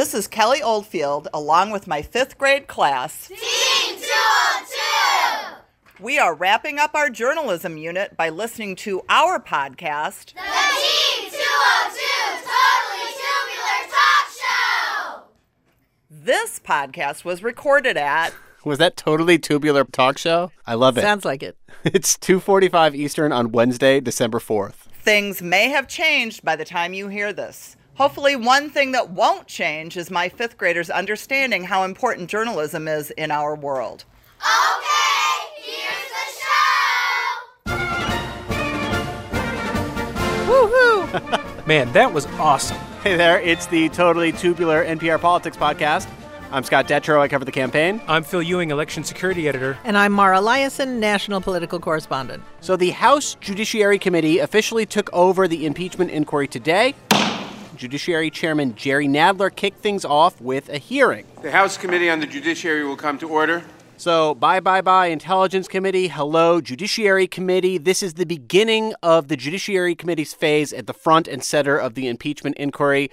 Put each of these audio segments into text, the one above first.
This is Kelly Oldfield, along with my fifth grade class. Team 202! We are wrapping up our journalism unit by listening to our podcast, The Team 202 Totally Tubular Talk Show! This podcast was recorded at Was that totally tubular talk show? I love it. Sounds like it. It's 2:45 Eastern on Wednesday, December 4th. Things may have changed by the time you hear this. Hopefully, one thing that won't change is my fifth graders understanding how important journalism is in our world. Okay, here's the show! Woohoo! Man, that was awesome. Hey there, it's the totally tubular NPR Politics podcast. I'm Scott Detrow. I cover the campaign. I'm Phil Ewing, election security editor. And I'm Mara Liasson, national political correspondent. So the House Judiciary Committee officially took over the impeachment inquiry today. Judiciary Chairman Jerry Nadler kicked things off with a hearing. The House Committee on the Judiciary will come to order. So, bye, bye, bye, Intelligence Committee. Hello, Judiciary Committee. This is the beginning of the Judiciary Committee's phase at the front and center of the impeachment inquiry.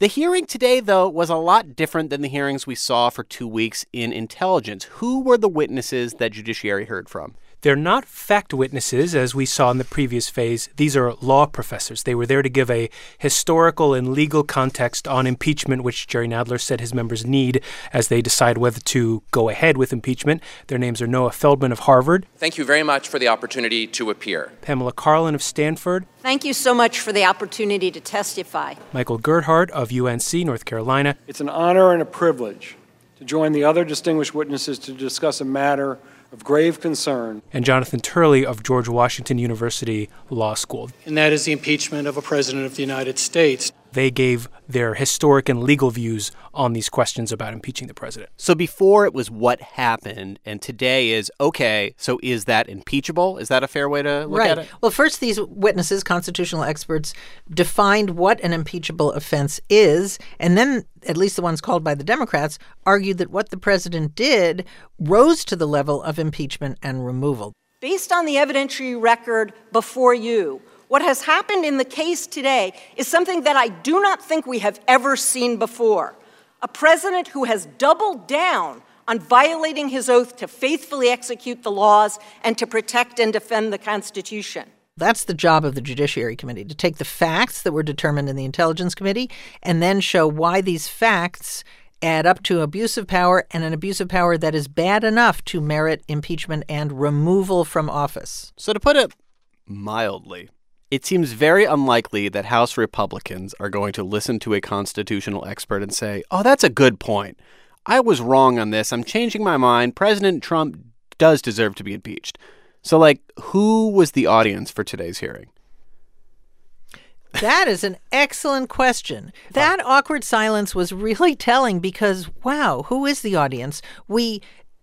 The hearing today, though, was a lot different than the hearings we saw for two weeks in intelligence. Who were the witnesses that Judiciary heard from? They're not fact witnesses, as we saw in the previous phase. These are law professors. They were there to give a historical and legal context on impeachment, which Jerry Nadler said his members need as they decide whether to go ahead with impeachment. Their names are Noah Feldman of Harvard, Thank you very much for the opportunity to appear. Pamela Karlan of Stanford, Thank you so much for the opportunity to testify. Michael Gerhardt of UNC, North Carolina, It's an honor and a privilege to join the other distinguished witnesses to discuss a matter of grave concern. and Jonathan Turley of George Washington University Law School. and that is the impeachment of a president of the United States. They gave their historic and legal views on these questions about impeaching the president. So, before it was what happened, and today is okay, so is that impeachable? Is that a fair way to look right. at it? Well, first, these witnesses, constitutional experts, defined what an impeachable offense is, and then, at least the ones called by the Democrats, argued that what the president did rose to the level of impeachment and removal. Based on the evidentiary record before you, what has happened in the case today is something that I do not think we have ever seen before. A president who has doubled down on violating his oath to faithfully execute the laws and to protect and defend the Constitution. That's the job of the Judiciary Committee to take the facts that were determined in the Intelligence Committee and then show why these facts add up to abuse of power and an abuse of power that is bad enough to merit impeachment and removal from office. So, to put it mildly, it seems very unlikely that House Republicans are going to listen to a constitutional expert and say, oh, that's a good point. I was wrong on this. I'm changing my mind. President Trump does deserve to be impeached. So, like, who was the audience for today's hearing? That is an excellent question. That awkward silence was really telling because, wow, who is the audience? We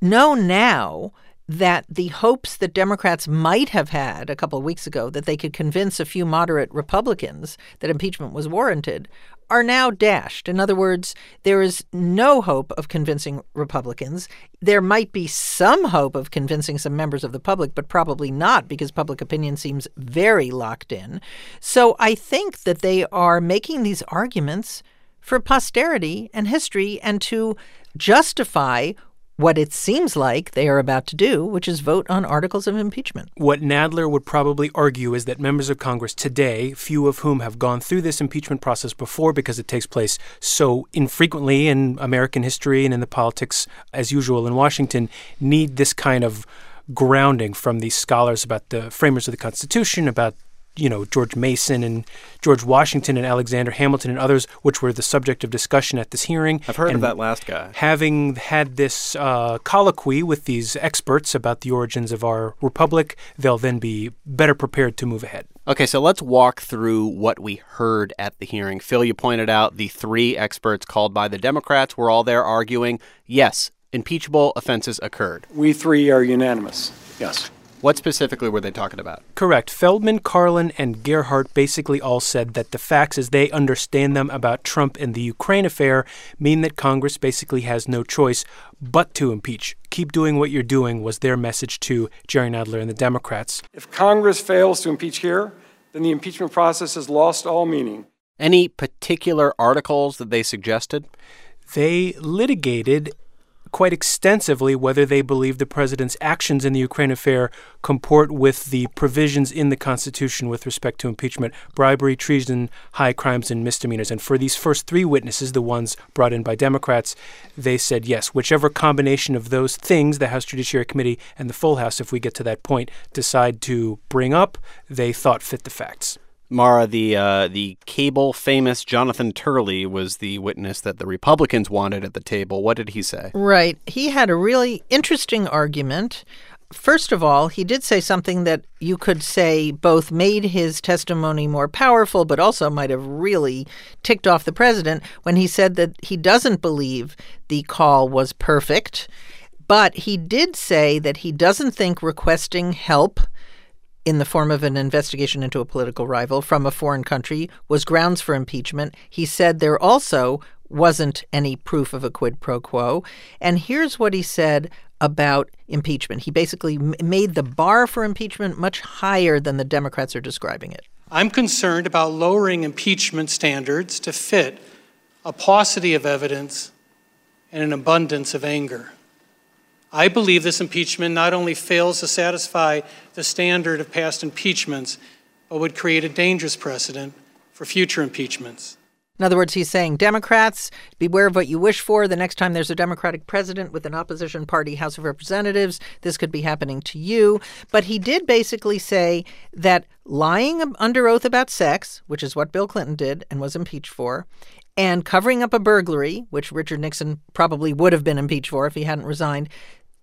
know now that the hopes that Democrats might have had a couple of weeks ago that they could convince a few moderate Republicans that impeachment was warranted are now dashed. In other words, there is no hope of convincing Republicans. There might be some hope of convincing some members of the public, but probably not because public opinion seems very locked in. So I think that they are making these arguments for posterity and history and to justify what it seems like they are about to do, which is vote on articles of impeachment. What Nadler would probably argue is that members of Congress today, few of whom have gone through this impeachment process before because it takes place so infrequently in American history and in the politics as usual in Washington, need this kind of grounding from these scholars about the framers of the Constitution, about you know George Mason and George Washington and Alexander Hamilton and others, which were the subject of discussion at this hearing. I've heard and of that last guy. Having had this uh, colloquy with these experts about the origins of our republic, they'll then be better prepared to move ahead. Okay, so let's walk through what we heard at the hearing. Phil, you pointed out the three experts called by the Democrats were all there arguing yes, impeachable offenses occurred. We three are unanimous. Yes. What specifically were they talking about? Correct. Feldman, Karlan, and Gerhardt basically all said that the facts as they understand them about Trump and the Ukraine affair mean that Congress basically has no choice but to impeach. Keep doing what you're doing was their message to Jerry Nadler and the Democrats. If Congress fails to impeach here, then the impeachment process has lost all meaning. Any particular articles that they suggested? They litigated quite extensively whether they believe the president's actions in the Ukraine affair comport with the provisions in the Constitution with respect to impeachment, bribery, treason, high crimes, and misdemeanors. And for these first three witnesses, the ones brought in by Democrats, they said yes, whichever combination of those things the House Judiciary Committee and the full House, if we get to that point, decide to bring up, they thought fit the facts. Mara, the uh, the cable famous Jonathan Turley was the witness that the Republicans wanted at the table. What did he say? Right. He had a really interesting argument. First of all, he did say something that you could say both made his testimony more powerful, but also might have really ticked off the president when he said that he doesn't believe the call was perfect. But he did say that he doesn't think requesting help in the form of an investigation into a political rival from a foreign country was grounds for impeachment. He said there also wasn't any proof of a quid pro quo. And here's what he said about impeachment. He basically made the bar for impeachment much higher than the Democrats are describing it. I'm concerned about lowering impeachment standards to fit a paucity of evidence and an abundance of anger. I believe this impeachment not only fails to satisfy the standard of past impeachments, but would create a dangerous precedent for future impeachments. In other words, he's saying Democrats, beware of what you wish for. The next time there's a Democratic president with an opposition party House of Representatives, this could be happening to you. But he did basically say that lying under oath about sex, which is what Bill Clinton did and was impeached for, and covering up a burglary, which Richard Nixon probably would have been impeached for if he hadn't resigned,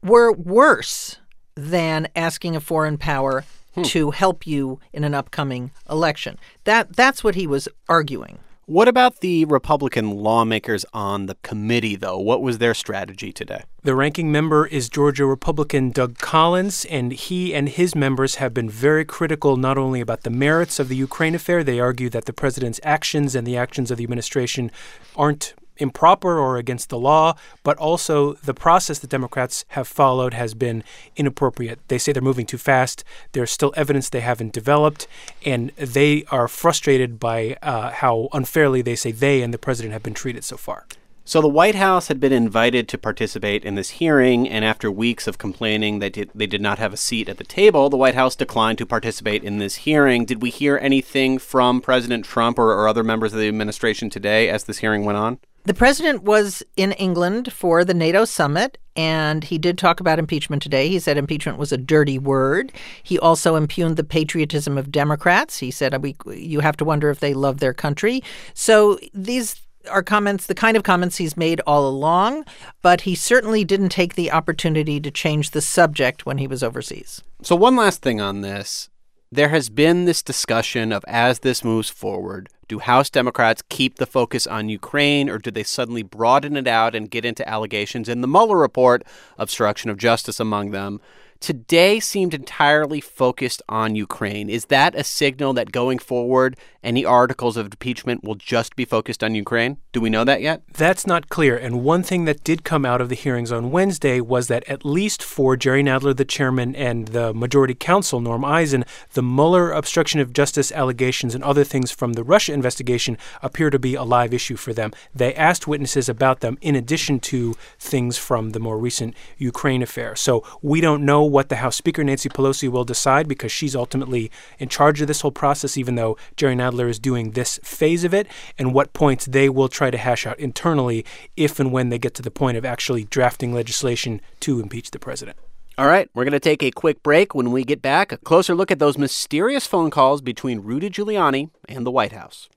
were worse than asking a foreign power hmm. to help you in an upcoming election. That that's what he was arguing. What about the Republican lawmakers on the committee, though? What was their strategy today? The ranking member is Georgia Republican Doug Collins, and he and his members have been very critical not only about the merits of the Ukraine affair, they argue that the president's actions and the actions of the administration aren't improper or against the law, but also the process the Democrats have followed has been inappropriate. They say they're moving too fast. There's still evidence they haven't developed, and they are frustrated by uh, how unfairly they say they and the president have been treated so far. So the White House had been invited to participate in this hearing, and after weeks of complaining that they did not have a seat at the table, the White House declined to participate in this hearing. Did we hear anything from President Trump or, or other members of the administration today as this hearing went on? The president was in England for the NATO summit, and he did talk about impeachment today. He said impeachment was a dirty word. He also impugned the patriotism of Democrats. He said uh, we, you have to wonder if they love their country. So these are comments, the kind of comments he's made all along, but he certainly didn't take the opportunity to change the subject when he was overseas. So, one last thing on this. There has been this discussion of as this moves forward, do House Democrats keep the focus on Ukraine or do they suddenly broaden it out and get into allegations in the Mueller report, obstruction of justice among them? Today seemed entirely focused on Ukraine. Is that a signal that going forward, any articles of impeachment will just be focused on Ukraine? Do we know that yet? That's not clear. And one thing that did come out of the hearings on Wednesday was that at least for Jerry Nadler, the chairman, and the majority counsel, Norm Eisen, the Mueller obstruction of justice allegations and other things from the Russia investigation appear to be a live issue for them. They asked witnesses about them in addition to things from the more recent Ukraine affair. So we don't know what the House Speaker, Nancy Pelosi, will decide because she's ultimately in charge of this whole process, even though Jerry Nadler is doing this phase of it, and what points they will try to hash out internally if and when they get to the point of actually drafting legislation to impeach the president. All right, we're going to take a quick break. When we get back, a closer look at those mysterious phone calls between Rudy Giuliani and the White House.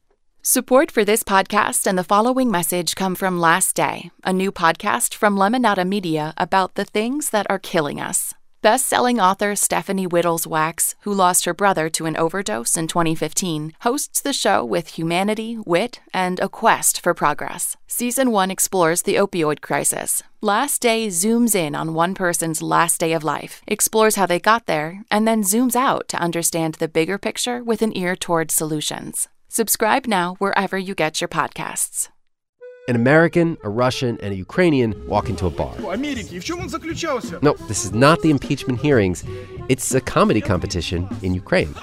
Support for this podcast and the following message come from Last Day, a new podcast from Lemonada Media about the things that are killing us. Best selling author Stephanie Wittels Wachs, who lost her brother to an overdose in 2015, hosts the show with humanity, wit, and a quest for progress. Season 1 explores the opioid crisis. Last Day zooms in on one person's last day of life, explores how they got there, and then zooms out to understand the bigger picture with an ear toward solutions. Subscribe now wherever you get your podcasts. An American, a Russian, and a Ukrainian walk into a bar. No, this is not the impeachment hearings. It's a comedy competition in Ukraine.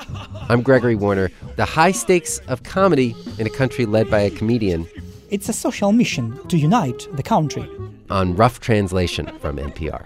I'm Gregory Warner. The high stakes of comedy in a country led by a comedian. It's a social mission to unite the country. On Rough Translation from NPR.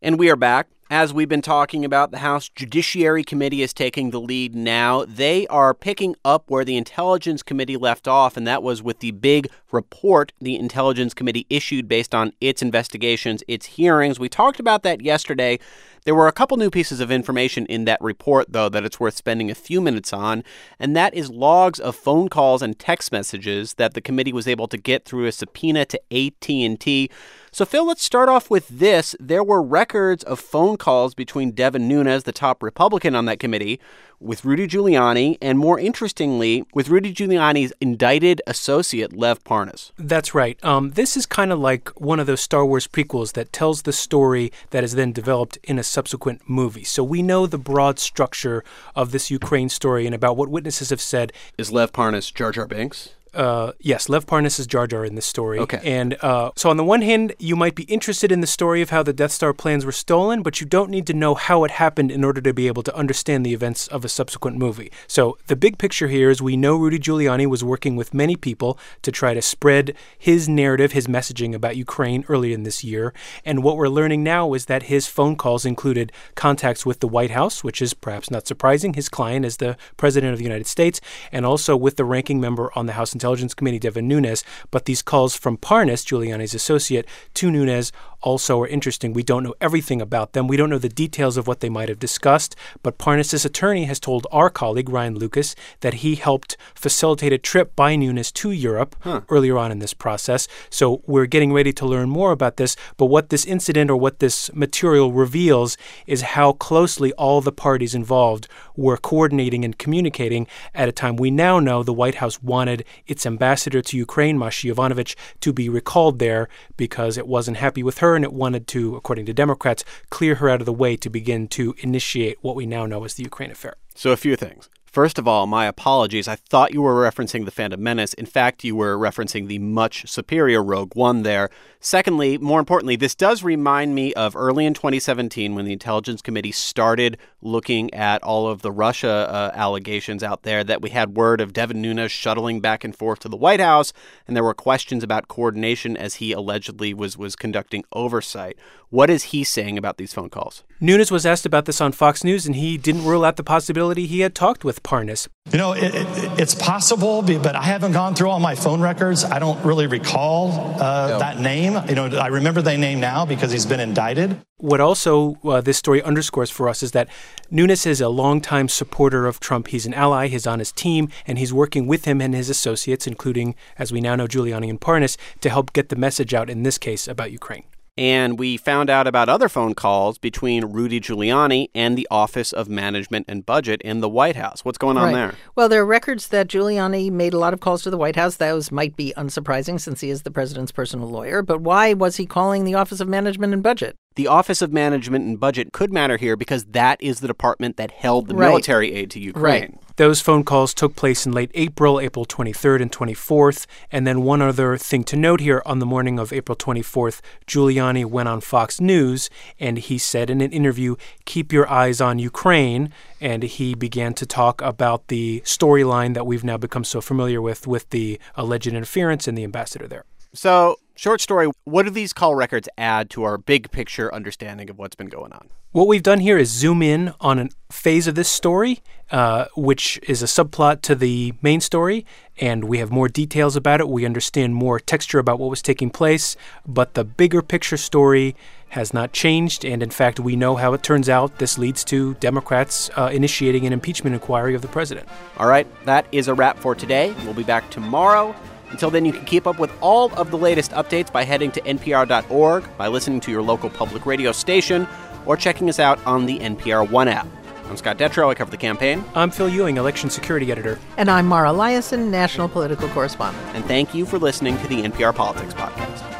And we are back. As we've been talking about, the House Judiciary Committee is taking the lead now. They are picking up where the Intelligence Committee left off, and that was with the big report the Intelligence Committee issued based on its investigations, its hearings. We talked about that yesterday. There were a couple new pieces of information in that report, though, that it's worth spending a few minutes on, and that is logs of phone calls and text messages that the committee was able to get through a subpoena to AT&T. So, Phil, let's start off with this. There were records of phone calls between Devin Nunes, the top Republican on that committee, with Rudy Giuliani, and more interestingly, with Rudy Giuliani's indicted associate, Lev Parnas. That's right. Um, this is kind of like one of those Star Wars prequels that tells the story that is then developed in a subsequent movie. So we know the broad structure of this Ukraine story and about what witnesses have said. Is Lev Parnas Jar Jar Binks? Uh, yes, Lev Parnas is Jar Jar in this story. Okay. And uh, so, on the one hand, you might be interested in the story of how the Death Star plans were stolen, but you don't need to know how it happened in order to be able to understand the events of a subsequent movie. So, the big picture here is we know Rudy Giuliani was working with many people to try to spread his narrative, his messaging about Ukraine earlier in this year. And what we're learning now is that his phone calls included contacts with the White House, which is perhaps not surprising. His client is the President of the United States, and also with the ranking member on the House Intelligence Committee, Devin Nunes. But these calls from Parnas, Giuliani's associate, to Nunes also are interesting. We don't know everything about them. We don't know the details of what they might have discussed, but Parnas' attorney has told our colleague, Ryan Lucas, that he helped facilitate a trip by Nunes to Europe earlier on in this process. So we're getting ready to learn more about this. But what this incident or what this material reveals is how closely all the parties involved were coordinating and communicating at a time we now know the White House wanted its ambassador to Ukraine, Masha Yovanovitch, to be recalled there because it wasn't happy with her and it wanted to, according to Democrats, clear her out of the way to begin to initiate what we now know as the Ukraine affair. So, a few things. First of all, my apologies. I thought you were referencing the Phantom Menace. In fact, you were referencing the much superior Rogue One there. Secondly, more importantly, this does remind me of early in 2017 when the Intelligence Committee started looking at all of the Russia uh, allegations out there that we had word of Devin Nunes shuttling back and forth to the White House, and there were questions about coordination as he allegedly was was conducting oversight. What is he saying about these phone calls? Nunes was asked about this on Fox News, and he didn't rule out the possibility he had talked with Parnas. You know, it, it, it's possible, but I haven't gone through all my phone records. I don't really recall uh, that name. You know, I remember the name now because he's been indicted. What also uh, this story underscores for us is that Nunes is a longtime supporter of Trump. He's an ally, he's on his team, and he's working with him and his associates, including, as we now know, Giuliani and Parnas, to help get the message out in this case about Ukraine. And we found out about other phone calls between Rudy Giuliani and the Office of Management and Budget in the White House. What's going on Right. there? Well, there are records that Giuliani made a lot of calls to the White House. Those might be unsurprising since he is the president's personal lawyer. But why was he calling the Office of Management and Budget? The Office of Management and Budget could matter here because that is the department that held the Right. military aid to Ukraine. Right. Those phone calls took place in late April, April 23rd and 24th. And then one other thing to note here on the morning of April 24th, Giuliani went on Fox News and he said in an interview, Keep your eyes on Ukraine. And he began to talk about the storyline that we've now become so familiar with, with the alleged interference and the ambassador there. So, short story what do these call records add to our big picture understanding of what's been going on? What we've done here is zoom in on a phase of this story, uh, which is a subplot to the main story, and we have more details about it. We understand more texture about what was taking place, but the bigger picture story has not changed. And in fact, we know how it turns out this leads to Democrats uh, initiating an impeachment inquiry of the president. All right, that is a wrap for today. We'll be back tomorrow. Until then, you can keep up with all of the latest updates by heading to npr.org, by listening to your local public radio station, or checking us out on the NPR One app. I'm Scott Detrow. I cover the campaign. I'm Phil Ewing, election security editor. And I'm Mara Liasson, national political correspondent. And thank you for listening to the NPR Politics Podcast.